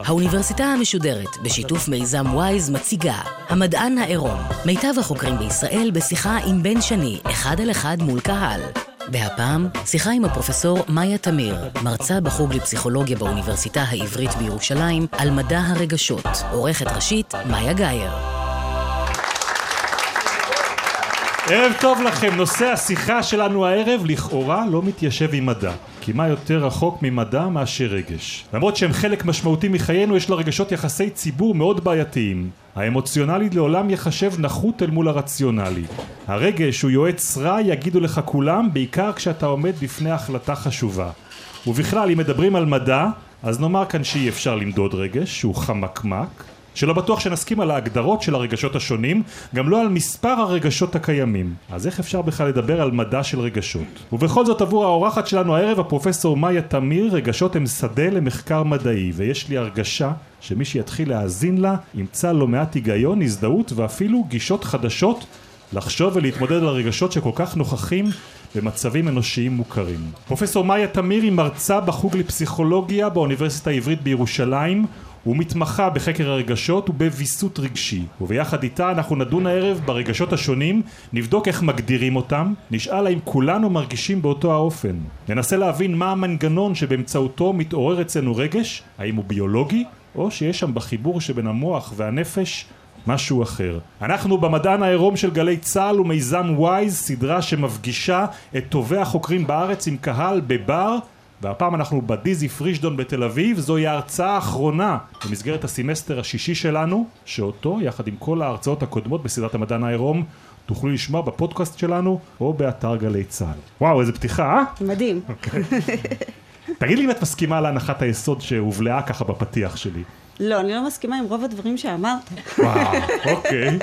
האוניברסיטה המשודרת, בשיתוף מיזם וויז, מציגה המדען העירום. מיטב החוקרים בישראל בשיחה עם בן שני, אחד על אחד מול קהל. והפעם, שיחה עם הפרופסור מאיה תמיר, מרצה בחוג לפסיכולוגיה באוניברסיטה העברית בירושלים, על מדע הרגשות. עורכת ראשית, מאיה גאייר. ערב טוב לכם, נושא השיחה שלנו הערב לכאורה לא מתיישב עם מדע. כי מה יותר רחוק ממדע מאשר רגש. למרות שהם חלק משמעותי מחיינו, יש לרגשות יחסי ציבור מאוד בעייתיים. האמוציונלי לעולם יחשב נחות אל מול הרציונלי. הרגש הוא יועץ רע, יגידו לך כולם, בעיקר כשאתה עומד בפני החלטה חשובה. ובכלל, אם מדברים על מדע, אז נאמר כאן שאי אפשר למדוד רגש, שהוא חמקמק, שלא בטוח שנסכים על ההגדרות של הרגשות השונים, גם לא על מספר הרגשות הקיימים. אז איך אפשר בכלל לדבר על מדע של רגשות? ובכל זאת עבור האורחת שלנו הערב, הפרופסור מאיה תמיר, רגשות הם שדה למחקר מדעי, ויש לי הרגשה שמי שיתחיל להאזין לה, ימצא לא מעט היגיון, הזדהות ואפילו גישות חדשות לחשוב ולהתמודד על הרגשות שכל כך נוכחים במצבים אנושיים מוכרים. פרופסור מאיה תמיר היא מרצה בחוג לפסיכולוגיה באוניברסיטה העברית בירושלים הוא מתמחה בחקר הרגשות ובוויסות רגשי וביחד איתה אנחנו נדון הערב ברגשות השונים נבדוק איך מגדירים אותם נשאל האם כולנו מרגישים באותו האופן ננסה להבין מה המנגנון שבאמצעותו מתעורר אצלנו רגש האם הוא ביולוגי או שיש שם בחיבור שבין המוח והנפש משהו אחר. אנחנו במדען העירום של גלי צה"ל ומיזם וויז, סדרה שמפגישה את טובי החוקרים בארץ עם קהל בבר והפעם אנחנו בדיזי פרישדון בתל אביב, זוהי ההרצאה האחרונה במסגרת הסמסטר השישי שלנו, שאותו, יחד עם כל ההרצאות הקודמות בסדרת המדען העירום, תוכלו לשמוע בפודקאסט שלנו או באתר גלי צה"ל. וואו, איזה פתיחה, אה? מדהים. אוקיי. תגיד לי אם את מסכימה להנחת היסוד שהובלעה ככה בפתיח שלי. לא, אני לא מסכימה עם רוב הדברים שאמרת. וואו, אוקיי.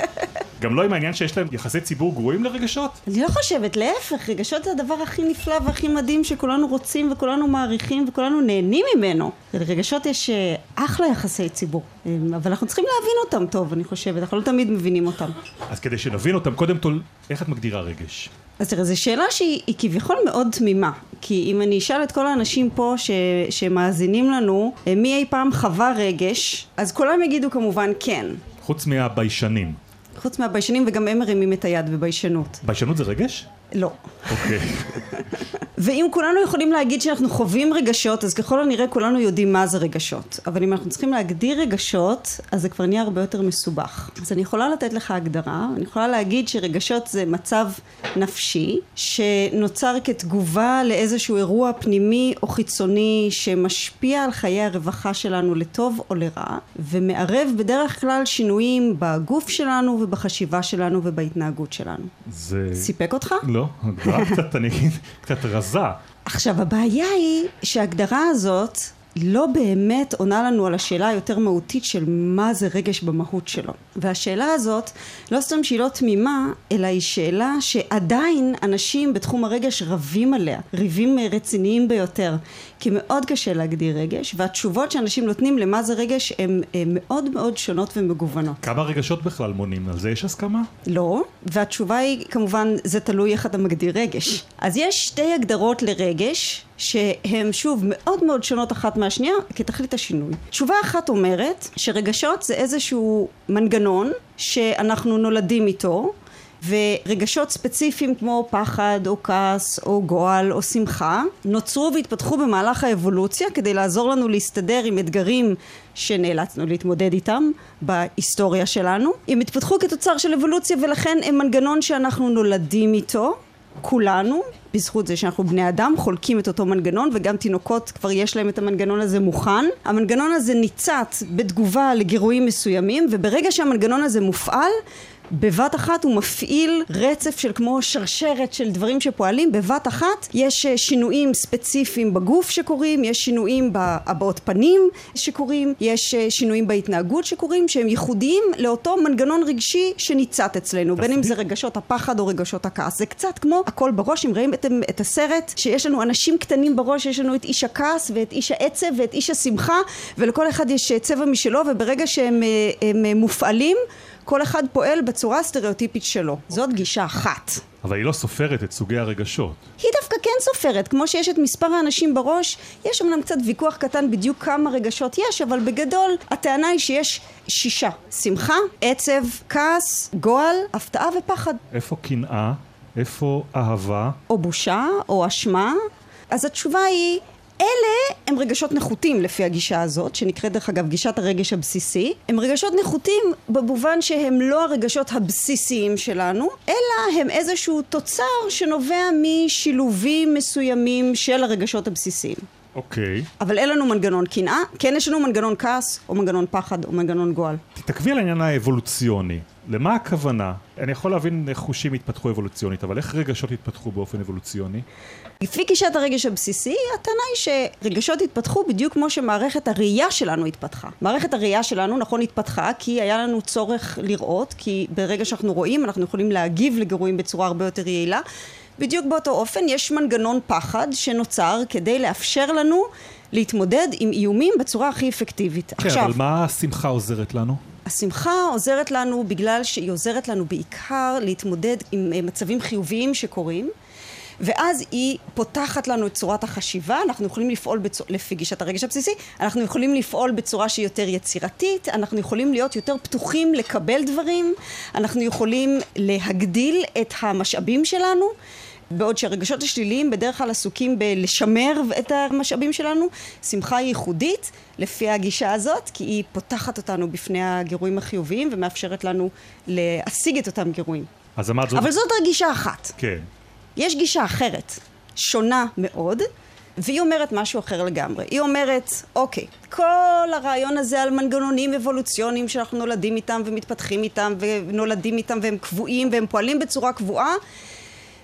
גם לא עם העניין שיש להם יחסי ציבור גרועים לרגשות? אני לא חושבת, להפך, רגשות זה הדבר הכי נפלא והכי מדהים שכולנו רוצים וכולנו מעריכים וכולנו נהנים ממנו. לרגשות יש אה, אחלה יחסי ציבור, אה, אבל אנחנו צריכים להבין אותם טוב, אני חושבת, אנחנו לא תמיד מבינים אותם. אז כדי שנבין אותם, קודם כל, איך את מגדירה רגש? אז תראה, זו שאלה שהיא כביכול מאוד תמימה, כי אם אני אשאל את כל האנשים פה ש, שמאזינים לנו, אה, מי אי פעם חווה רגש, אז כולם יגידו כמובן כן. חוץ מהביישנים. חוץ מהביישנים וגם הם מרימים את היד בביישנות. ביישנות זה רגש? לא. אוקיי. ואם כולנו יכולים להגיד שאנחנו חווים רגשות, אז ככל הנראה כולנו יודעים מה זה רגשות. אבל אם אנחנו צריכים להגדיר רגשות, אז זה כבר נהיה הרבה יותר מסובך. אז אני יכולה לתת לך הגדרה, אני יכולה להגיד שרגשות זה מצב נפשי, שנוצר כתגובה לאיזשהו אירוע פנימי או חיצוני שמשפיע על חיי הרווחה שלנו לטוב או לרע, ומערב בדרך כלל שינויים בגוף שלנו ובחשיבה שלנו ובהתנהגות שלנו. זה... סיפק אותך? לא, הגדרה קצת, אני אגיד, קצת רזה. עכשיו הבעיה היא שההגדרה הזאת לא באמת עונה לנו על השאלה היותר מהותית של מה זה רגש במהות שלו. והשאלה הזאת, לא סתם שהיא לא תמימה, אלא היא שאלה שעדיין אנשים בתחום הרגש רבים עליה, ריבים רציניים ביותר. כי מאוד קשה להגדיר רגש, והתשובות שאנשים נותנים למה זה רגש הן מאוד מאוד שונות ומגוונות. כמה רגשות בכלל מונים? על זה יש הסכמה? לא, והתשובה היא כמובן, זה תלוי איך אתה מגדיר רגש. אז יש שתי הגדרות לרגש, שהן שוב מאוד מאוד שונות אחת מהשנייה כתכלית השינוי. תשובה אחת אומרת שרגשות זה איזשהו מנגנון שאנחנו נולדים איתו ורגשות ספציפיים כמו פחד או כעס או גועל או שמחה נוצרו והתפתחו במהלך האבולוציה כדי לעזור לנו להסתדר עם אתגרים שנאלצנו להתמודד איתם בהיסטוריה שלנו. הם התפתחו כתוצר של אבולוציה ולכן הם מנגנון שאנחנו נולדים איתו כולנו, בזכות זה שאנחנו בני אדם, חולקים את אותו מנגנון וגם תינוקות כבר יש להם את המנגנון הזה מוכן. המנגנון הזה ניצת בתגובה לגירויים מסוימים וברגע שהמנגנון הזה מופעל בבת אחת הוא מפעיל רצף של כמו שרשרת של דברים שפועלים. בבת אחת יש אה, שינויים ספציפיים בגוף שקורים יש שינויים בהבעות פנים שקורים יש אה, שינויים בהתנהגות שקורים שהם ייחודיים לאותו מנגנון רגשי שניצת אצלנו בין אם זה רגשות הפחד או רגשות הכעס. זה קצת כמו הכל בראש אם ראיתם את, את הסרט שיש לנו אנשים קטנים בראש יש לנו את איש הכעס ואת איש העצב ואת איש השמחה ולכל אחד יש אה, צבע משלו וברגע שהם הם מופעלים כל אחד פועל בצורה הסטריאוטיפית שלו. זאת גישה אחת. אבל היא לא סופרת את סוגי הרגשות. היא דווקא כן סופרת, כמו שיש את מספר האנשים בראש, יש אמנם קצת ויכוח קטן בדיוק כמה רגשות יש, אבל בגדול הטענה היא שיש שישה. שמחה, עצב, כעס, גועל, הפתעה ופחד. איפה קנאה? איפה אהבה? או בושה, או אשמה. אז התשובה היא, אלה הם רגשות נחותים לפי הגישה הזאת, שנקראת דרך אגב גישת הרגש הבסיסי. הם רגשות נחותים במובן שהם לא הרגשות הבסיסיים שלנו, אלא הם איזשהו תוצר שנובע משילובים מסוימים של הרגשות הבסיסיים. אוקיי. אבל אין לנו מנגנון קנאה, כן יש לנו מנגנון כעס, או מנגנון פחד, או מנגנון גועל. תתעכבי על העניין האבולוציוני. למה הכוונה? אני יכול להבין איך חושים התפתחו אבולוציונית, אבל איך רגשות התפתחו באופן אבולוציוני? לפי גישת הרגש הבסיסי, הטענה היא שרגשות התפתחו בדיוק כמו שמערכת הראייה שלנו התפתחה. מערכת הראייה שלנו, נכון, התפתחה כי היה לנו צורך לראות, כי ברגע שאנחנו רואים אנחנו יכולים להגיב לגירויים בצורה הרבה יותר יעילה. בדיוק באותו אופן יש מנגנון פחד שנוצר כדי לאפשר לנו להתמודד עם איומים בצורה הכי אפקטיבית. כן, עכשיו, אבל מה השמחה עוזרת לנו? השמחה עוזרת לנו בגלל שהיא עוזרת לנו בעיקר להתמודד עם אה, מצבים חיוביים שקורים. ואז היא פותחת לנו את צורת החשיבה, אנחנו יכולים לפעול בצור... לפי גישת הרגש הבסיסי, אנחנו יכולים לפעול בצורה שהיא יותר יצירתית, אנחנו יכולים להיות יותר פתוחים לקבל דברים, אנחנו יכולים להגדיל את המשאבים שלנו. בעוד שהרגשות השליליים בדרך כלל עסוקים בלשמר את המשאבים שלנו, שמחה היא ייחודית לפי הגישה הזאת, כי היא פותחת אותנו בפני הגירויים החיוביים ומאפשרת לנו להשיג את אותם גירויים. אז אמרת זאת... אבל זאת רק גישה אחת. כן. יש גישה אחרת, שונה מאוד, והיא אומרת משהו אחר לגמרי. היא אומרת, אוקיי, כל הרעיון הזה על מנגנונים אבולוציוניים שאנחנו נולדים איתם ומתפתחים איתם ונולדים איתם והם קבועים והם פועלים בצורה קבועה,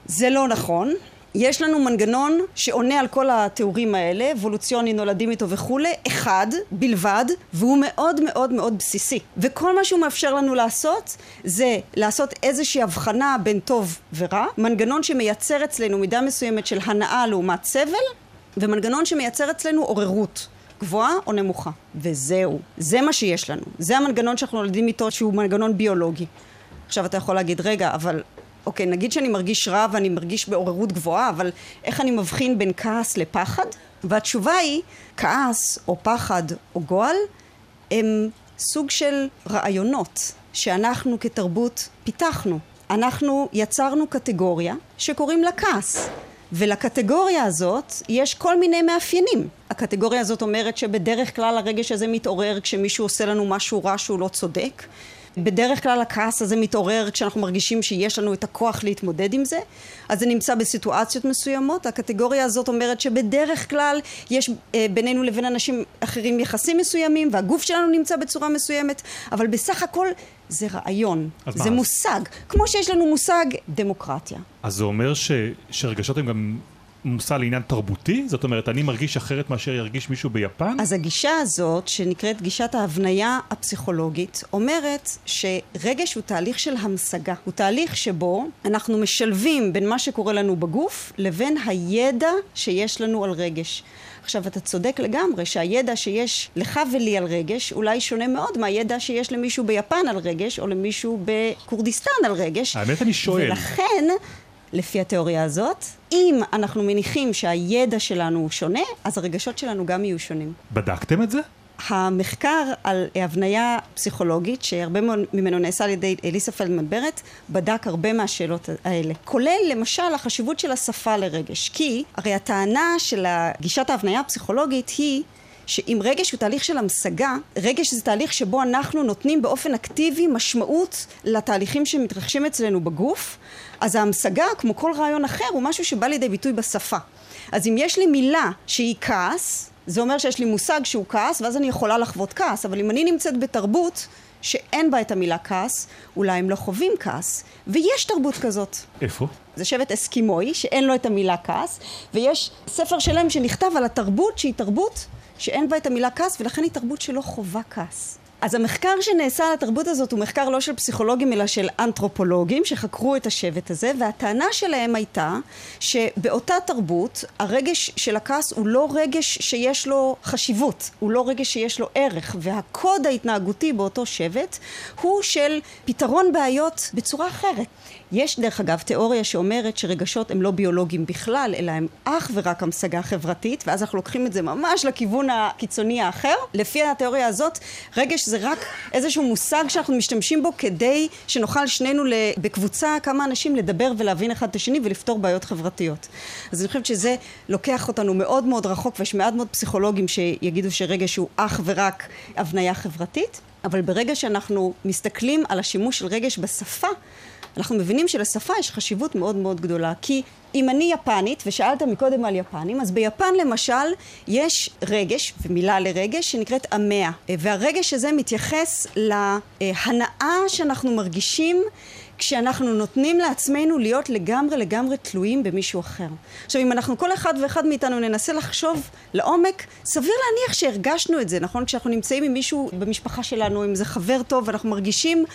זה לא נכון. יש לנו מנגנון שעונה על כל התיאורים האלה, אבולוציוני, נולדים איתו וכולי, אחד בלבד, והוא מאוד מאוד מאוד בסיסי. וכל מה שהוא מאפשר לנו לעשות, זה לעשות איזושהי הבחנה בין טוב ורע, מנגנון שמייצר אצלנו מידה מסוימת של הנאה לעומת סבל, ומנגנון שמייצר אצלנו עוררות. גבוהה או נמוכה. וזהו. זה מה שיש לנו. זה המנגנון שאנחנו נולדים איתו שהוא מנגנון ביולוגי. עכשיו אתה יכול להגיד, רגע, אבל אוקיי, נגיד שאני מרגיש רע ואני מרגיש בעוררות גבוהה, אבל איך אני מבחין בין כעס לפחד? והתשובה היא, כעס או פחד או גועל הם סוג של רעיונות שאנחנו כתרבות פיתחנו. אנחנו יצרנו קטגוריה שקוראים לה כעס. ולקטגוריה הזאת יש כל מיני מאפיינים. הקטגוריה הזאת אומרת שבדרך כלל הרגש הזה מתעורר כשמישהו עושה לנו משהו רע שהוא לא צודק. בדרך כלל הכעס הזה מתעורר כשאנחנו מרגישים שיש לנו את הכוח להתמודד עם זה, אז זה נמצא בסיטואציות מסוימות. הקטגוריה הזאת אומרת שבדרך כלל יש אה, בינינו לבין אנשים אחרים יחסים מסוימים, והגוף שלנו נמצא בצורה מסוימת, אבל בסך הכל זה רעיון, זה מה? מושג, כמו שיש לנו מושג דמוקרטיה. אז זה אומר ש, שרגשות הם גם מושא לעניין תרבותי? זאת אומרת, אני מרגיש אחרת מאשר ירגיש מישהו ביפן? אז הגישה הזאת, שנקראת גישת ההבניה הפסיכולוגית, אומרת שרגש הוא תהליך של המשגה. הוא תהליך שבו אנחנו משלבים בין מה שקורה לנו בגוף לבין הידע שיש לנו על רגש. עכשיו, אתה צודק לגמרי שהידע שיש לך ולי על רגש אולי שונה מאוד מהידע שיש למישהו ביפן על רגש, או למישהו בכורדיסטן על רגש. האמת אני שואל. ולכן... לפי התיאוריה הזאת. אם אנחנו מניחים שהידע שלנו הוא שונה, אז הרגשות שלנו גם יהיו שונים. בדקתם את זה? המחקר על הבניה פסיכולוגית, שהרבה ממנו נעשה על ידי אליסה פלדמן ברט, בדק הרבה מהשאלות האלה. כולל למשל החשיבות של השפה לרגש. כי הרי הטענה של גישת ההבניה הפסיכולוגית היא שאם רגש הוא תהליך של המשגה, רגש זה תהליך שבו אנחנו נותנים באופן אקטיבי משמעות לתהליכים שמתרחשים אצלנו בגוף, אז ההמשגה, כמו כל רעיון אחר, הוא משהו שבא לידי ביטוי בשפה. אז אם יש לי מילה שהיא כעס, זה אומר שיש לי מושג שהוא כעס, ואז אני יכולה לחוות כעס, אבל אם אני נמצאת בתרבות שאין בה את המילה כעס, אולי הם לא חווים כעס, ויש תרבות כזאת. איפה? זה שבט אסקימוי, שאין לו את המילה כעס, ויש ספר שלם שנכתב על התרבות שהיא תרבות שאין בה את המילה כעס, ולכן היא תרבות שלא חווה כעס. אז המחקר שנעשה על התרבות הזאת הוא מחקר לא של פסיכולוגים אלא של אנתרופולוגים שחקרו את השבט הזה והטענה שלהם הייתה שבאותה תרבות הרגש של הכעס הוא לא רגש שיש לו חשיבות, הוא לא רגש שיש לו ערך והקוד ההתנהגותי באותו שבט הוא של פתרון בעיות בצורה אחרת. יש דרך אגב תיאוריה שאומרת שרגשות הם לא ביולוגיים בכלל אלא הם אך ורק המשגה חברתית ואז אנחנו לוקחים את זה ממש לכיוון הקיצוני האחר. לפי התיאוריה הזאת רגש זה רק איזשהו מושג שאנחנו משתמשים בו כדי שנוכל שנינו בקבוצה כמה אנשים לדבר ולהבין אחד את השני ולפתור בעיות חברתיות. אז אני חושבת שזה לוקח אותנו מאוד מאוד רחוק ויש מעט מאוד פסיכולוגים שיגידו שרגש הוא אך ורק הבניה חברתית אבל ברגע שאנחנו מסתכלים על השימוש של רגש בשפה אנחנו מבינים שלשפה יש חשיבות מאוד מאוד גדולה כי אם אני יפנית, ושאלת מקודם על יפנים, אז ביפן למשל יש רגש, ומילה לרגש, שנקראת אמאה. והרגש הזה מתייחס להנאה שאנחנו מרגישים כשאנחנו נותנים לעצמנו להיות לגמרי לגמרי תלויים במישהו אחר. עכשיו אם אנחנו כל אחד ואחד מאיתנו ננסה לחשוב לעומק, סביר להניח שהרגשנו את זה, נכון? כשאנחנו נמצאים עם מישהו במשפחה שלנו, אם זה חבר טוב, ואנחנו מרגישים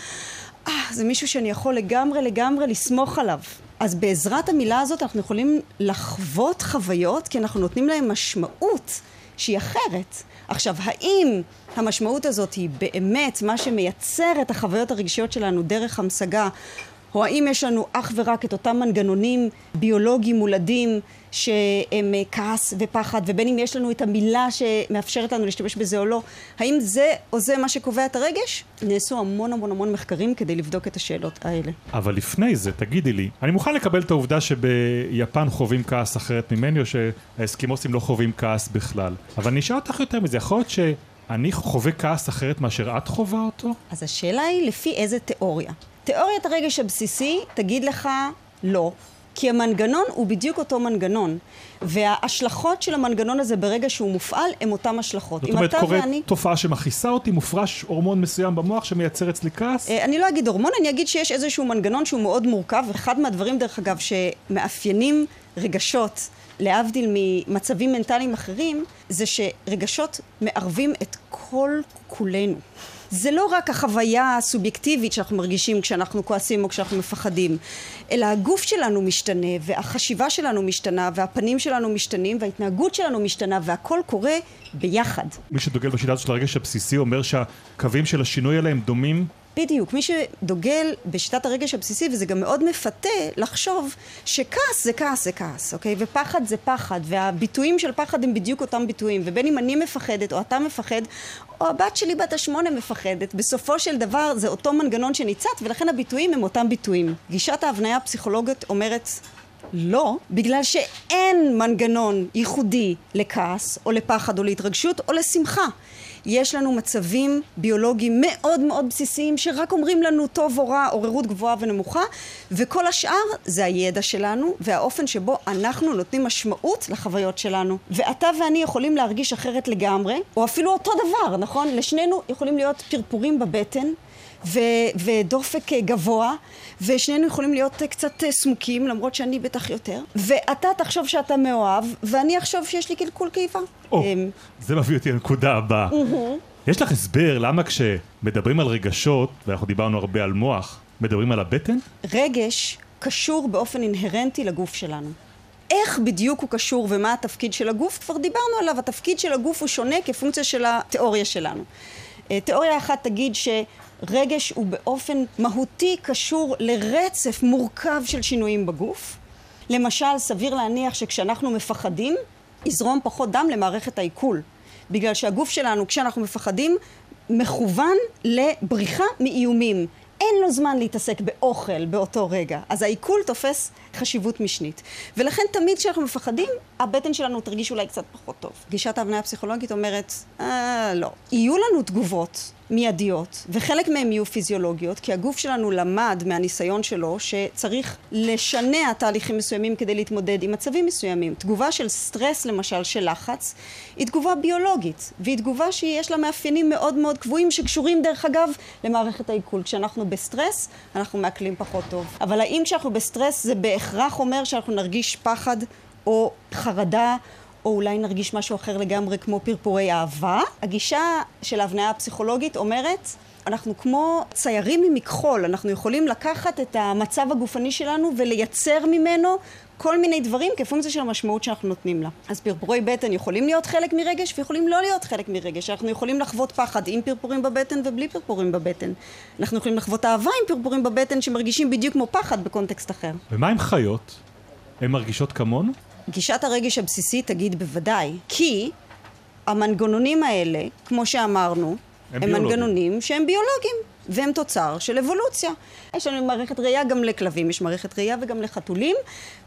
אה, זה מישהו שאני יכול לגמרי לגמרי לסמוך עליו. אז בעזרת המילה הזאת אנחנו יכולים לחוות חוויות כי אנחנו נותנים להם משמעות שהיא אחרת. עכשיו, האם המשמעות הזאת היא באמת מה שמייצר את החוויות הרגשיות שלנו דרך המשגה או האם יש לנו אך ורק את אותם מנגנונים ביולוגיים מולדים שהם כעס ופחד ובין אם יש לנו את המילה שמאפשרת לנו להשתמש בזה או לא האם זה או זה מה שקובע את הרגש? נעשו המון המון המון מחקרים כדי לבדוק את השאלות האלה. אבל לפני זה תגידי לי אני מוכן לקבל את העובדה שביפן חווים כעס אחרת ממני או שהאסקימוסים לא חווים כעס בכלל אבל אני אשאל אותך יותר מזה יכול להיות ש... אני חווה כעס אחרת מאשר את חווה אותו? אז השאלה היא לפי איזה תיאוריה. תיאוריית הרגש הבסיסי תגיד לך לא, כי המנגנון הוא בדיוק אותו מנגנון, וההשלכות של המנגנון הזה ברגע שהוא מופעל הם אותן השלכות. זאת אומרת, קורית ואני... תופעה שמכעיסה אותי, מופרש הורמון מסוים במוח שמייצר אצלי כעס? אה, אני לא אגיד הורמון, אני אגיד שיש איזשהו מנגנון שהוא מאוד מורכב, אחד מהדברים דרך אגב שמאפיינים רגשות להבדיל ממצבים מנטליים אחרים, זה שרגשות מערבים את כל כולנו. זה לא רק החוויה הסובייקטיבית שאנחנו מרגישים כשאנחנו כועסים או כשאנחנו מפחדים, אלא הגוף שלנו משתנה והחשיבה שלנו משתנה והפנים שלנו משתנים וההתנהגות שלנו משתנה והכל קורה ביחד. מי שדוגל בשיטה הזאת של הרגש הבסיסי אומר שהקווים של השינוי האלה הם דומים בדיוק, מי שדוגל בשיטת הרגש הבסיסי, וזה גם מאוד מפתה לחשוב שכעס זה כעס זה כעס, אוקיי? ופחד זה פחד, והביטויים של פחד הם בדיוק אותם ביטויים, ובין אם אני מפחדת או אתה מפחד, או הבת שלי בת השמונה מפחדת, בסופו של דבר זה אותו מנגנון שניצת, ולכן הביטויים הם אותם ביטויים. גישת ההבניה הפסיכולוגית אומרת לא, בגלל שאין מנגנון ייחודי לכעס, או לפחד, או להתרגשות, או לשמחה. יש לנו מצבים ביולוגיים מאוד מאוד בסיסיים שרק אומרים לנו טוב או רע, עוררות גבוהה ונמוכה, וכל השאר זה הידע שלנו והאופן שבו אנחנו נותנים משמעות לחוויות שלנו. ואתה ואני יכולים להרגיש אחרת לגמרי, או אפילו אותו דבר, נכון? לשנינו יכולים להיות פרפורים בבטן. ו- ודופק גבוה, ושנינו יכולים להיות קצת סמוקים, למרות שאני בטח יותר, ואתה תחשוב שאתה מאוהב, ואני אחשוב שיש לי קלקול קיבה. או, אמ, זה מביא אותי לנקודה הבאה. יש לך הסבר למה כשמדברים על רגשות, ואנחנו דיברנו הרבה על מוח, מדברים על הבטן? רגש קשור באופן אינהרנטי לגוף שלנו. איך בדיוק הוא קשור ומה התפקיד של הגוף, כבר דיברנו עליו, התפקיד של הגוף הוא שונה כפונקציה של התיאוריה שלנו. אה, תיאוריה אחת תגיד שרגש הוא באופן מהותי קשור לרצף מורכב של שינויים בגוף. למשל, סביר להניח שכשאנחנו מפחדים, יזרום פחות דם למערכת העיכול. בגלל שהגוף שלנו, כשאנחנו מפחדים, מכוון לבריחה מאיומים. אין לו זמן להתעסק באוכל באותו רגע, אז העיכול תופס חשיבות משנית. ולכן תמיד כשאנחנו מפחדים, הבטן שלנו תרגיש אולי קצת פחות טוב. גישת ההבניה הפסיכולוגית אומרת, אה, לא. יהיו לנו תגובות מיידיות, וחלק מהן יהיו פיזיולוגיות, כי הגוף שלנו למד מהניסיון שלו שצריך לשנע תהליכים מסוימים כדי להתמודד עם מצבים מסוימים. תגובה של סטרס למשל, של לחץ, היא תגובה ביולוגית, והיא תגובה שיש לה מאפיינים מאוד מאוד קבועים שקשורים דרך אגב למערכת העיכול. כשאנחנו בסטרס, אנחנו מעכלים פחות טוב. אבל האם כשאנחנו בסטרס זה בהכרח אומר שאנחנו נרגיש פחד או חרדה או אולי נרגיש משהו אחר לגמרי כמו פרפורי אהבה. הגישה של ההבניה הפסיכולוגית אומרת אנחנו כמו ציירים ממכחול, אנחנו יכולים לקחת את המצב הגופני שלנו ולייצר ממנו כל מיני דברים כפונקציה של המשמעות שאנחנו נותנים לה. אז פרפורי בטן יכולים להיות חלק מרגש ויכולים לא להיות חלק מרגש. אנחנו יכולים לחוות פחד עם פרפורים בבטן ובלי פרפורים בבטן. אנחנו יכולים לחוות אהבה עם פרפורים בבטן שמרגישים בדיוק כמו פחד בקונטקסט אחר. ומה עם חיות? הן מרגישות כמונו? גישת הרגש הבסיסית תגיד בוודאי, כי המנגנונים האלה, כמו שאמרנו, הם, הם מנגנונים שהם ביולוגיים. והם תוצר של אבולוציה. יש לנו מערכת ראייה גם לכלבים, יש מערכת ראייה וגם לחתולים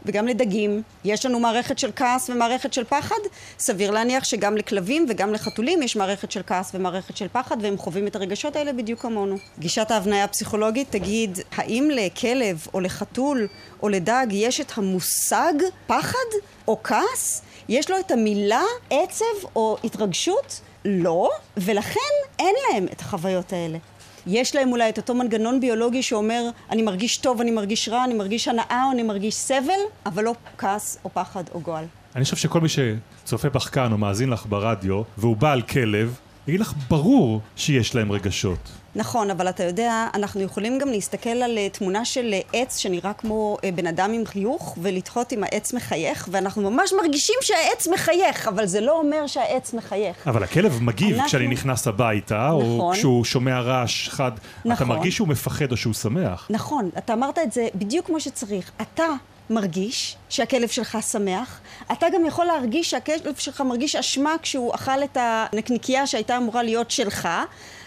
וגם לדגים. יש לנו מערכת של כעס ומערכת של פחד. סביר להניח שגם לכלבים וגם לחתולים יש מערכת של כעס ומערכת של פחד, והם חווים את הרגשות האלה בדיוק כמונו. גישת ההבניה הפסיכולוגית תגיד, האם לכלב או לחתול או לדג יש את המושג פחד או כעס? יש לו את המילה עצב או התרגשות? לא, ולכן אין להם את החוויות האלה. יש להם אולי את אותו מנגנון ביולוגי שאומר אני מרגיש טוב, אני מרגיש רע, אני מרגיש הנאה או אני מרגיש סבל, אבל לא כעס או פחד או גועל. אני חושב שכל מי שצופה בך כאן או מאזין לך ברדיו והוא בעל כלב, יגיד לך ברור שיש להם רגשות. נכון, אבל אתה יודע, אנחנו יכולים גם להסתכל על אה, תמונה של אה, עץ שנראה כמו אה, בן אדם עם חיוך, ולתהות אם העץ מחייך, ואנחנו ממש מרגישים שהעץ מחייך, אבל זה לא אומר שהעץ מחייך. אבל הכלב מגיב אנחנו... כשאני נכנס הביתה, נכון. או כשהוא שומע רעש חד. נכון. אתה מרגיש שהוא מפחד או שהוא שמח. נכון, אתה אמרת את זה בדיוק כמו שצריך. אתה מרגיש שהכלב שלך שמח, אתה גם יכול להרגיש שהכלב שלך מרגיש אשמה כשהוא אכל את הנקניקייה שהייתה אמורה להיות שלך,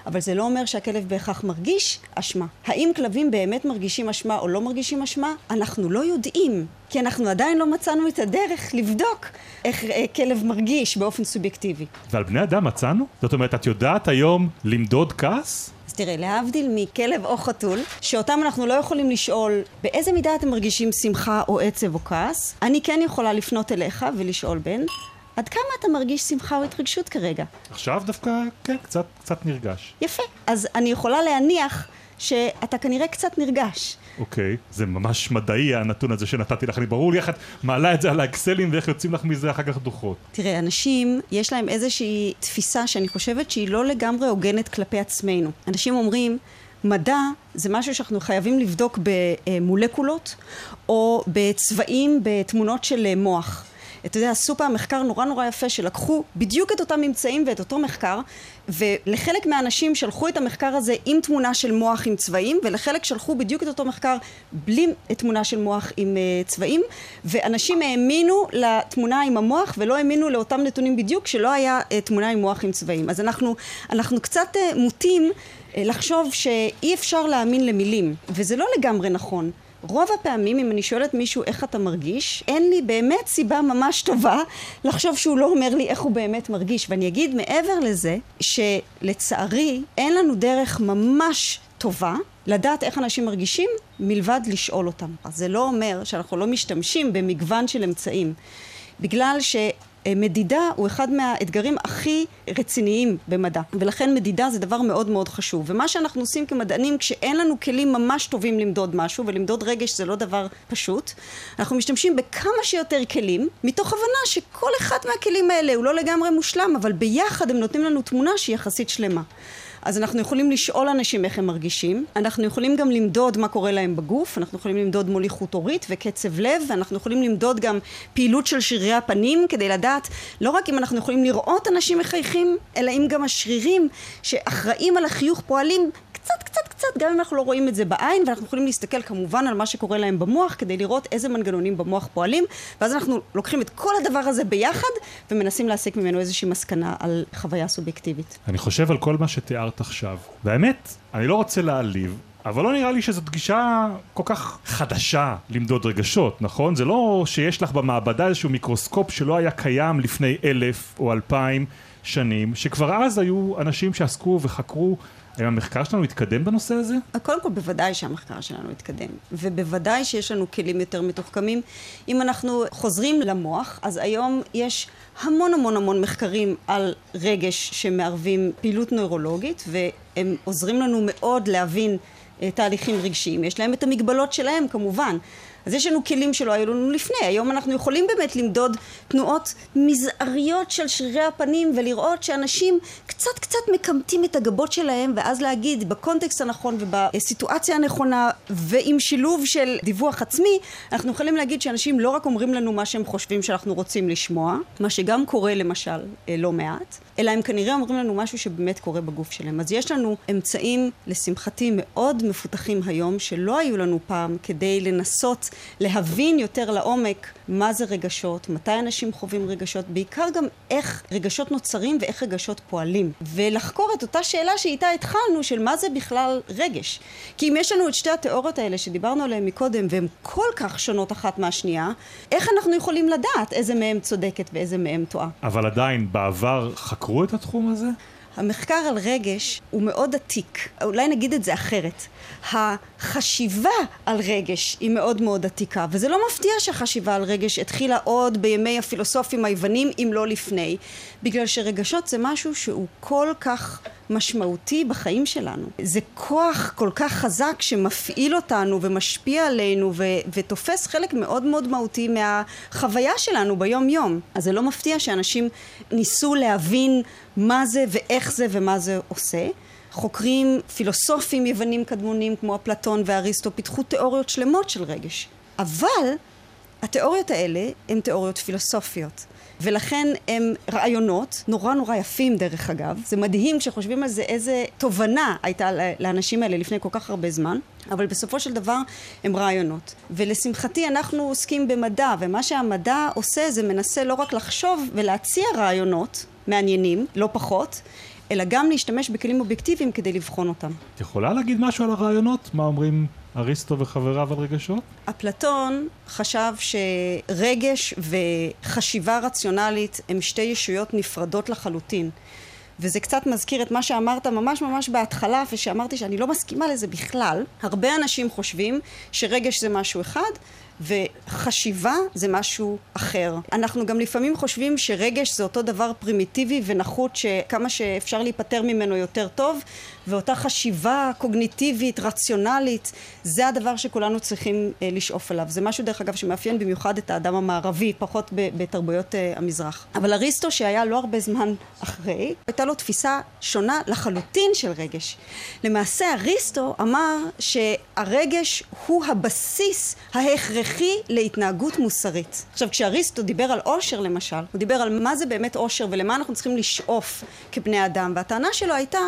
אבל זה לא אומר שהכלב בהכרח מרגיש אשמה. האם כלבים באמת מרגישים אשמה או לא מרגישים אשמה? אנחנו לא יודעים, כי אנחנו עדיין לא מצאנו את הדרך לבדוק איך אה, כלב מרגיש באופן סובייקטיבי. ועל בני אדם מצאנו? זאת אומרת, את יודעת היום למדוד כעס? תראה, להבדיל מכלב או חתול, שאותם אנחנו לא יכולים לשאול באיזה מידה אתם מרגישים שמחה או עצב או כעס, אני כן יכולה לפנות אליך ולשאול בן, עד כמה אתה מרגיש שמחה או התרגשות כרגע? עכשיו דווקא, כן, קצת, קצת נרגש. יפה. אז אני יכולה להניח שאתה כנראה קצת נרגש. אוקיי, זה ממש מדעי הנתון הזה שנתתי לך, אני ברור לי איך את מעלה את זה על האקסלים ואיך יוצאים לך מזה אחר כך דוחות. תראה, אנשים, יש להם איזושהי תפיסה שאני חושבת שהיא לא לגמרי הוגנת כלפי עצמנו. אנשים אומרים, מדע זה משהו שאנחנו חייבים לבדוק במולקולות או בצבעים בתמונות של מוח. אתה יודע, עשו פעם מחקר נורא נורא יפה שלקחו בדיוק את אותם ממצאים ואת אותו מחקר ולחלק מהאנשים שלחו את המחקר הזה עם תמונה של מוח עם צבעים ולחלק שלחו בדיוק את אותו מחקר בלי תמונה של מוח עם uh, צבעים ואנשים האמינו לתמונה עם המוח ולא האמינו לאותם נתונים בדיוק שלא היה uh, תמונה עם מוח עם צבעים. אז אנחנו, אנחנו קצת uh, מוטים uh, לחשוב שאי אפשר להאמין למילים וזה לא לגמרי נכון רוב הפעמים אם אני שואלת מישהו איך אתה מרגיש, אין לי באמת סיבה ממש טובה לחשוב שהוא לא אומר לי איך הוא באמת מרגיש. ואני אגיד מעבר לזה, שלצערי אין לנו דרך ממש טובה לדעת איך אנשים מרגישים מלבד לשאול אותם. אז זה לא אומר שאנחנו לא משתמשים במגוון של אמצעים. בגלל ש... אה, מדידה הוא אחד מהאתגרים הכי רציניים במדע ולכן מדידה זה דבר מאוד מאוד חשוב. ומה שאנחנו עושים כמדענים כשאין לנו כלים ממש טובים למדוד משהו ולמדוד רגש זה לא דבר פשוט אנחנו משתמשים בכמה שיותר כלים מתוך הבנה שכל אחד מהכלים האלה הוא לא לגמרי מושלם אבל ביחד הם נותנים לנו תמונה שהיא יחסית שלמה אז אנחנו יכולים לשאול אנשים איך הם מרגישים, אנחנו יכולים גם למדוד מה קורה להם בגוף, אנחנו יכולים למדוד מוליכות הורית וקצב לב, ואנחנו יכולים למדוד גם פעילות של שרירי הפנים כדי לדעת לא רק אם אנחנו יכולים לראות אנשים מחייכים, אלא אם גם השרירים שאחראים על החיוך פועלים קצת קצת קצת גם אם אנחנו לא רואים את זה בעין ואנחנו יכולים להסתכל כמובן על מה שקורה להם במוח כדי לראות איזה מנגנונים במוח פועלים ואז אנחנו לוקחים את כל הדבר הזה ביחד ומנסים להסיק ממנו איזושהי מסקנה על חוויה סובייקטיבית. אני חושב על כל מה שתיארת עכשיו והאמת אני לא רוצה להעליב אבל לא נראה לי שזאת גישה כל כך חדשה למדוד רגשות, נכון? זה לא שיש לך במעבדה איזשהו מיקרוסקופ שלא היה קיים לפני אלף או אלפיים שנים, שכבר אז היו אנשים שעסקו וחקרו האם המחקר שלנו התקדם בנושא הזה? קודם כל, בוודאי שהמחקר שלנו התקדם, ובוודאי שיש לנו כלים יותר מתוחכמים. אם אנחנו חוזרים למוח, אז היום יש המון המון המון מחקרים על רגש שמערבים פעילות נוירולוגית, והם עוזרים לנו מאוד להבין אה, תהליכים רגשיים. יש להם את המגבלות שלהם כמובן, אז יש לנו כלים שלא היו לנו לפני. היום אנחנו יכולים באמת למדוד תנועות מזעריות של שרירי הפנים ולראות שאנשים קצת קצת מקמטים את הגבות שלהם ואז להגיד בקונטקסט הנכון ובסיטואציה הנכונה ועם שילוב של דיווח עצמי אנחנו יכולים להגיד שאנשים לא רק אומרים לנו מה שהם חושבים שאנחנו רוצים לשמוע, מה שגם קורה למשל אה, לא מעט, אלא הם כנראה אומרים לנו משהו שבאמת קורה בגוף שלהם. אז יש לנו אמצעים, לשמחתי, מאוד מפותחים היום, שלא היו לנו פעם, כדי לנסות להבין יותר לעומק מה זה רגשות, מתי אנשים חווים רגשות, בעיקר גם איך רגשות נוצרים ואיך רגשות פועלים. ולחקור את אותה שאלה שאיתה התחלנו, של מה זה בכלל רגש. כי אם יש לנו את שתי התיאוריות האלה שדיברנו עליהן מקודם, והן כל כך שונות אחת מהשנייה, איך אנחנו יכולים לדעת איזה מהן צודקת ואיזה מהן טועה? אבל עדיין, בעבר חקרו את התחום הזה? המחקר על רגש הוא מאוד עתיק, אולי נגיד את זה אחרת. החשיבה על רגש היא מאוד מאוד עתיקה, וזה לא מפתיע שהחשיבה על רגש התחילה עוד בימי הפילוסופים היוונים, אם לא לפני, בגלל שרגשות זה משהו שהוא כל כך משמעותי בחיים שלנו. זה כוח כל כך חזק שמפעיל אותנו ומשפיע עלינו ו- ותופס חלק מאוד מאוד מהותי מהחוויה שלנו ביום יום. אז זה לא מפתיע שאנשים ניסו להבין מה זה ואיך זה ומה זה עושה. חוקרים פילוסופים יוונים קדמונים כמו אפלטון ואריסטו פיתחו תיאוריות שלמות של רגש. אבל התיאוריות האלה הן תיאוריות פילוסופיות. ולכן הם רעיונות נורא נורא יפים דרך אגב. זה מדהים כשחושבים על זה איזה תובנה הייתה לאנשים האלה לפני כל כך הרבה זמן. אבל בסופו של דבר הם רעיונות. ולשמחתי אנחנו עוסקים במדע, ומה שהמדע עושה זה מנסה לא רק לחשוב ולהציע רעיונות מעניינים, לא פחות, אלא גם להשתמש בכלים אובייקטיביים כדי לבחון אותם. את יכולה להגיד משהו על הרעיונות? מה אומרים אריסטו וחבריו על רגשות? אפלטון חשב שרגש וחשיבה רציונלית הם שתי ישויות נפרדות לחלוטין. וזה קצת מזכיר את מה שאמרת ממש ממש בהתחלה, ושאמרתי שאני לא מסכימה לזה בכלל. הרבה אנשים חושבים שרגש זה משהו אחד, וחשיבה זה משהו אחר. אנחנו גם לפעמים חושבים שרגש זה אותו דבר פרימיטיבי ונחות שכמה שאפשר להיפטר ממנו יותר טוב, ואותה חשיבה קוגניטיבית, רציונלית, זה הדבר שכולנו צריכים אה, לשאוף אליו. זה משהו דרך אגב שמאפיין במיוחד את האדם המערבי, פחות בתרבויות אה, המזרח. אבל אריסטו שהיה לא הרבה זמן אחרי, הייתה לו תפיסה שונה לחלוטין של רגש. למעשה אריסטו אמר שהרגש הוא הבסיס ההכרחי להתנהגות מוסרית. עכשיו כשאריסטו דיבר על עושר למשל, הוא דיבר על מה זה באמת עושר ולמה אנחנו צריכים לשאוף כבני אדם, והטענה שלו הייתה,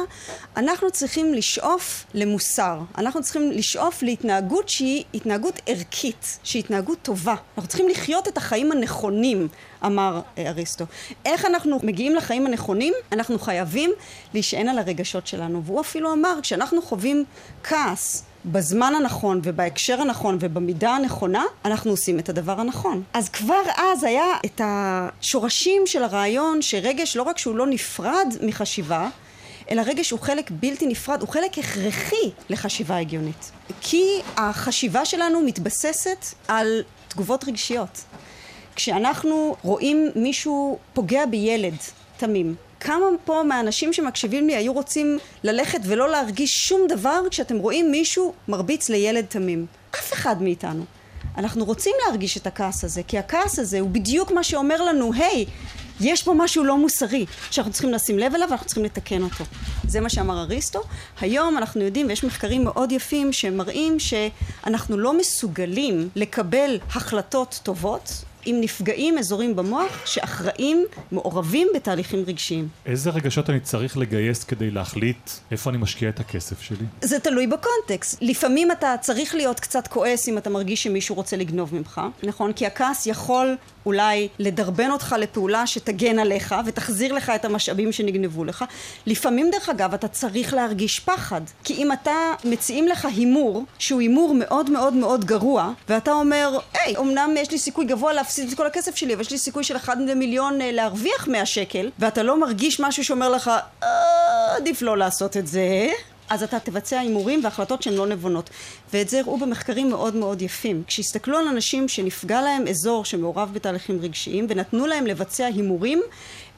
אנחנו צריכים לשאוף למוסר. אנחנו צריכים לשאוף להתנהגות שהיא התנהגות ערכית, שהיא התנהגות טובה. אנחנו צריכים לחיות את החיים הנכונים, אמר אה, אריסטו. איך אנחנו מגיעים לחיים הנכונים? אנחנו חייבים להישען על הרגשות שלנו. והוא אפילו אמר, כשאנחנו חווים כעס, בזמן הנכון ובהקשר הנכון ובמידה הנכונה, אנחנו עושים את הדבר הנכון. אז כבר אז היה את השורשים של הרעיון שרגש לא רק שהוא לא נפרד מחשיבה, אלא רגש הוא חלק בלתי נפרד, הוא חלק הכרחי לחשיבה הגיונית. כי החשיבה שלנו מתבססת על תגובות רגשיות. כשאנחנו רואים מישהו פוגע בילד תמים, כמה פה מהאנשים שמקשיבים לי היו רוצים ללכת ולא להרגיש שום דבר כשאתם רואים מישהו מרביץ לילד תמים? אף אחד מאיתנו. אנחנו רוצים להרגיש את הכעס הזה, כי הכעס הזה הוא בדיוק מה שאומר לנו, היי, היי, יש פה משהו לא מוסרי שאנחנו צריכים לשים לב אליו ואנחנו צריכים לתקן אותו. זה מה שאמר אריסטו. היום אנחנו יודעים, ויש מחקרים מאוד יפים שמראים שאנחנו לא מסוגלים לקבל החלטות טובות אם נפגעים אזורים במוח שאחראים, מעורבים בתהליכים רגשיים. איזה רגשות אני צריך לגייס כדי להחליט איפה אני משקיע את הכסף שלי? זה תלוי בקונטקסט. לפעמים אתה צריך להיות קצת כועס אם אתה מרגיש שמישהו רוצה לגנוב ממך, נכון? כי הכעס יכול אולי לדרבן אותך לפעולה שתגן עליך ותחזיר לך את המשאבים שנגנבו לך. לפעמים דרך אגב אתה צריך להרגיש פחד. כי אם אתה, מציעים לך הימור, שהוא הימור מאוד מאוד מאוד גרוע, ואתה אומר, היי, אמנם יש לי סיכוי גבוה להפסיד את כל הכסף שלי, אבל יש לי סיכוי של אחד למיליון אה, להרוויח 100 שקל, ואתה לא מרגיש משהו שאומר לך, אה, עדיף לא לעשות את זה. אז אתה תבצע הימורים והחלטות שהן לא נבונות. ואת זה הראו במחקרים מאוד מאוד יפים. כשהסתכלו על אנשים שנפגע להם אזור שמעורב בתהליכים רגשיים ונתנו להם לבצע הימורים,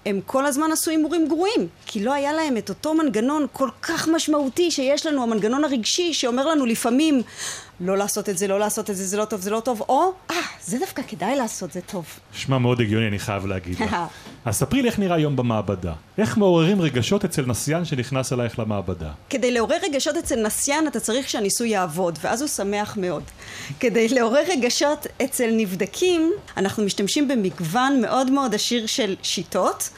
הם כל הזמן עשו הימורים גרועים, כי לא היה להם את אותו מנגנון כל כך משמעותי שיש לנו, המנגנון הרגשי שאומר לנו לפעמים לא לעשות את זה, לא לעשות את זה, זה לא טוב, זה לא טוב, או, אה, זה דווקא כדאי לעשות, זה טוב. נשמע מאוד הגיוני, אני חייב להגיד לך. אז ספרי לי איך נראה יום במעבדה. איך מעוררים רגשות אצל נסיין שנכנס אלייך למעבדה? כדי לעורר רגשות אצל נסיין אתה צריך שהניסוי יעבוד, ואז הוא שמח מאוד. כדי לעורר רגשות אצל נבדקים, אנחנו משתמשים במגוון מאוד מאוד עשיר של שיטות.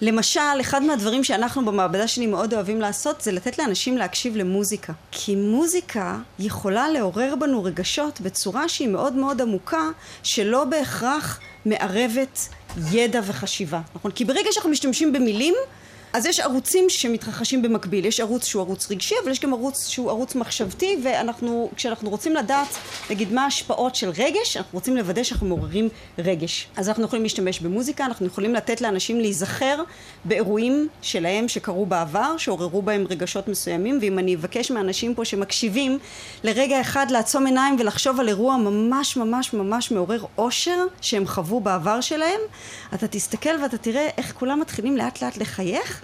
למשל, אחד מהדברים שאנחנו במעבדה שלי מאוד אוהבים לעשות זה לתת לאנשים להקשיב למוזיקה. כי מוזיקה יכולה לעורר בנו רגשות בצורה שהיא מאוד מאוד עמוקה, שלא בהכרח מערבת ידע וחשיבה. נכון? כי ברגע שאנחנו משתמשים במילים, אז יש ערוצים שמתרחשים במקביל, יש ערוץ שהוא ערוץ רגשי, אבל יש גם ערוץ שהוא ערוץ מחשבתי, ואנחנו, כשאנחנו רוצים לדעת, נגיד, מה ההשפעות של רגש, אנחנו רוצים לוודא שאנחנו מעוררים רגש. אז אנחנו יכולים להשתמש במוזיקה, אנחנו יכולים לתת לאנשים להיזכר באירועים שלהם שקרו בעבר, שעוררו בהם רגשות מסוימים, ואם אני אבקש מאנשים פה שמקשיבים, לרגע אחד לעצום עיניים ולחשוב על אירוע ממש ממש ממש מעורר אושר שהם חוו בעבר שלהם, אתה תסתכל ואתה תראה איך כולם מתחילים לאט לאט לחייך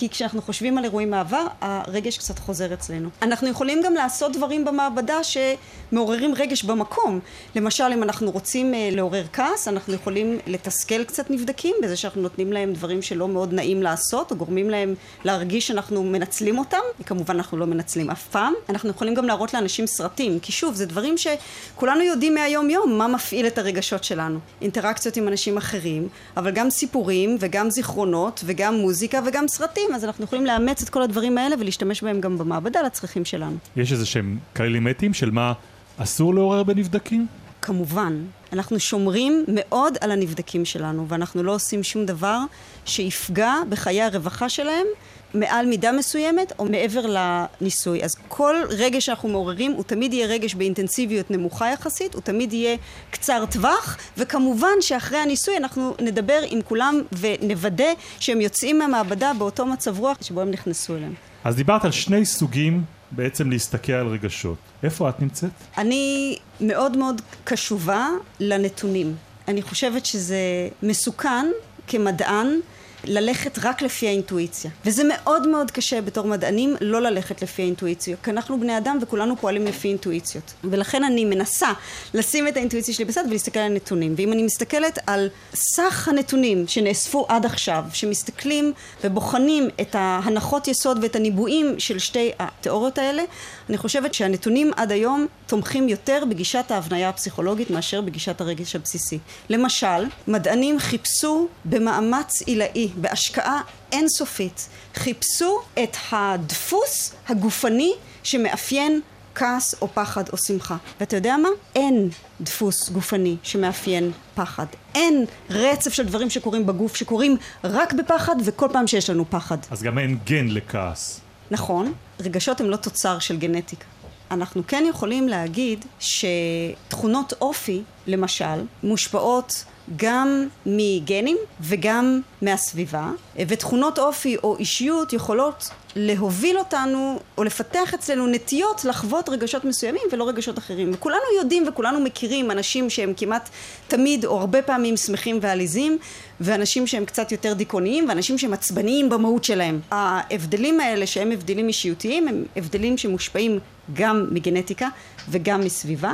כי כשאנחנו חושבים על אירועים מעבר, הרגש קצת חוזר אצלנו. אנחנו יכולים גם לעשות דברים במעבדה שמעוררים רגש במקום. למשל, אם אנחנו רוצים אה, לעורר כעס, אנחנו יכולים לתסכל קצת נבדקים בזה שאנחנו נותנים להם דברים שלא מאוד נעים לעשות, או גורמים להם להרגיש שאנחנו מנצלים אותם. כמובן אנחנו לא מנצלים אף פעם. אנחנו יכולים גם להראות לאנשים סרטים, כי שוב, זה דברים שכולנו יודעים מהיום יום מה מפעיל את הרגשות שלנו. אינטראקציות עם אנשים אחרים, אבל גם סיפורים וגם זיכרונות וגם מוזיקה וגם סרטים. אז אנחנו יכולים לאמץ את כל הדברים האלה ולהשתמש בהם גם במעבדה לצרכים שלנו. יש איזה שהם כללים אתיים של מה אסור לעורר בנבדקים? כמובן. אנחנו שומרים מאוד על הנבדקים שלנו, ואנחנו לא עושים שום דבר שיפגע בחיי הרווחה שלהם מעל מידה מסוימת או מעבר לניסוי. אז כל רגש שאנחנו מעוררים הוא תמיד יהיה רגש באינטנסיביות נמוכה יחסית, הוא תמיד יהיה קצר טווח, וכמובן שאחרי הניסוי אנחנו נדבר עם כולם ונוודא שהם יוצאים מהמעבדה באותו מצב רוח שבו הם נכנסו אליהם. אז דיברת על שני סוגים בעצם להסתכל על רגשות. איפה את נמצאת? אני מאוד מאוד קשובה לנתונים. אני חושבת שזה מסוכן כמדען ללכת רק לפי האינטואיציה. וזה מאוד מאוד קשה בתור מדענים לא ללכת לפי האינטואיציה, כי אנחנו בני אדם וכולנו פועלים לפי אינטואיציות. ולכן אני מנסה לשים את האינטואיציה שלי בצד ולהסתכל על הנתונים. ואם אני מסתכלת על סך הנתונים שנאספו עד עכשיו, שמסתכלים ובוחנים את ההנחות יסוד ואת הניבואים של שתי התיאוריות האלה, אני חושבת שהנתונים עד היום תומכים יותר בגישת ההבניה הפסיכולוגית מאשר בגישת הרגש הבסיסי. למשל, מדענים חיפשו במאמץ עילאי בהשקעה אינסופית חיפשו את הדפוס הגופני שמאפיין כעס או פחד או שמחה. ואתה יודע מה? אין דפוס גופני שמאפיין פחד. אין רצף של דברים שקורים בגוף שקורים רק בפחד וכל פעם שיש לנו פחד. אז גם אין גן לכעס. נכון, רגשות הם לא תוצר של גנטיקה. אנחנו כן יכולים להגיד שתכונות אופי, למשל, מושפעות גם מגנים וגם מהסביבה, ותכונות אופי או אישיות יכולות להוביל אותנו או לפתח אצלנו נטיות לחוות רגשות מסוימים ולא רגשות אחרים. וכולנו יודעים וכולנו מכירים אנשים שהם כמעט תמיד או הרבה פעמים שמחים ועליזים ואנשים שהם קצת יותר דיכאוניים ואנשים שהם עצבניים במהות שלהם. ההבדלים האלה שהם הבדלים אישיותיים הם הבדלים שמושפעים גם מגנטיקה וגם מסביבה.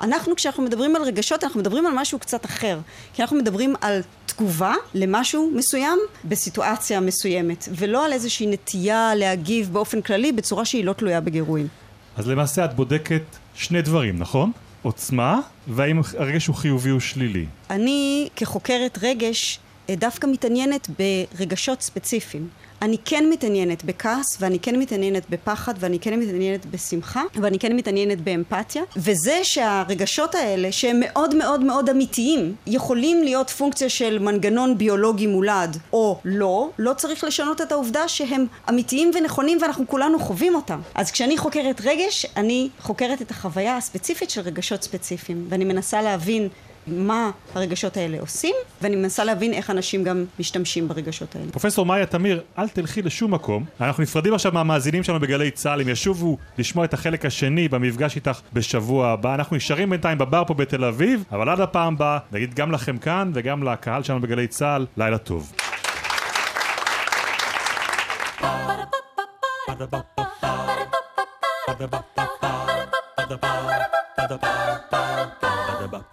אנחנו כשאנחנו מדברים על רגשות אנחנו מדברים על משהו קצת אחר כי אנחנו מדברים על תגובה למשהו מסוים בסיטואציה מסוימת ולא על איזושהי נטייה להגיב באופן כללי בצורה שהיא לא תלויה בגירויים. אז למעשה את בודקת שני דברים, נכון? עוצמה, והאם הרגש הוא חיובי או שלילי. אני כחוקרת רגש דווקא מתעניינת ברגשות ספציפיים. אני כן מתעניינת בכעס, ואני כן מתעניינת בפחד, ואני כן מתעניינת בשמחה, ואני כן מתעניינת באמפתיה, וזה שהרגשות האלה, שהם מאוד מאוד מאוד אמיתיים, יכולים להיות פונקציה של מנגנון ביולוגי מולד, או לא, לא צריך לשנות את העובדה שהם אמיתיים ונכונים ואנחנו כולנו חווים אותם. אז כשאני חוקרת רגש, אני חוקרת את החוויה הספציפית של רגשות ספציפיים, ואני מנסה להבין מה הרגשות האלה עושים, ואני מנסה להבין איך אנשים גם משתמשים ברגשות האלה. פרופסור מאיה תמיר, אל תלכי לשום מקום. אנחנו נפרדים עכשיו מהמאזינים שלנו בגלי צה"ל, הם ישובו לשמוע את החלק השני במפגש איתך בשבוע הבא. אנחנו נשארים בינתיים בבר פה בתל אביב, אבל עד הפעם הבאה, נגיד גם לכם כאן וגם לקהל שלנו בגלי צה"ל, לילה טוב. Ba-da-ba-ba-ba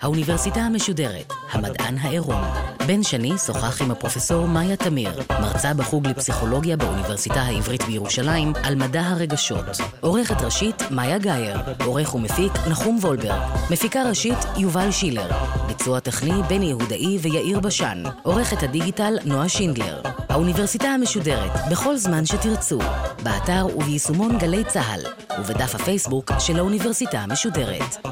האוניברסיטה המשודרת, המדען העירום. בן שני שוחח עם הפרופסור מאיה תמיר, מרצה בחוג לפסיכולוגיה באוניברסיטה העברית בירושלים, על מדע הרגשות. עורכת ראשית, מאיה גאייר. עורך ומפיק, נחום וולברג. מפיקה ראשית, יובל שילר. ביצוע טכני, בני יהודאי ויאיר בשן. עורכת הדיגיטל, נועה שינדלר. האוניברסיטה המשודרת, בכל זמן שתרצו. באתר וביישומון גלי צה"ל, ובדף הפייסבוק של האוניברסיטה המשודרת.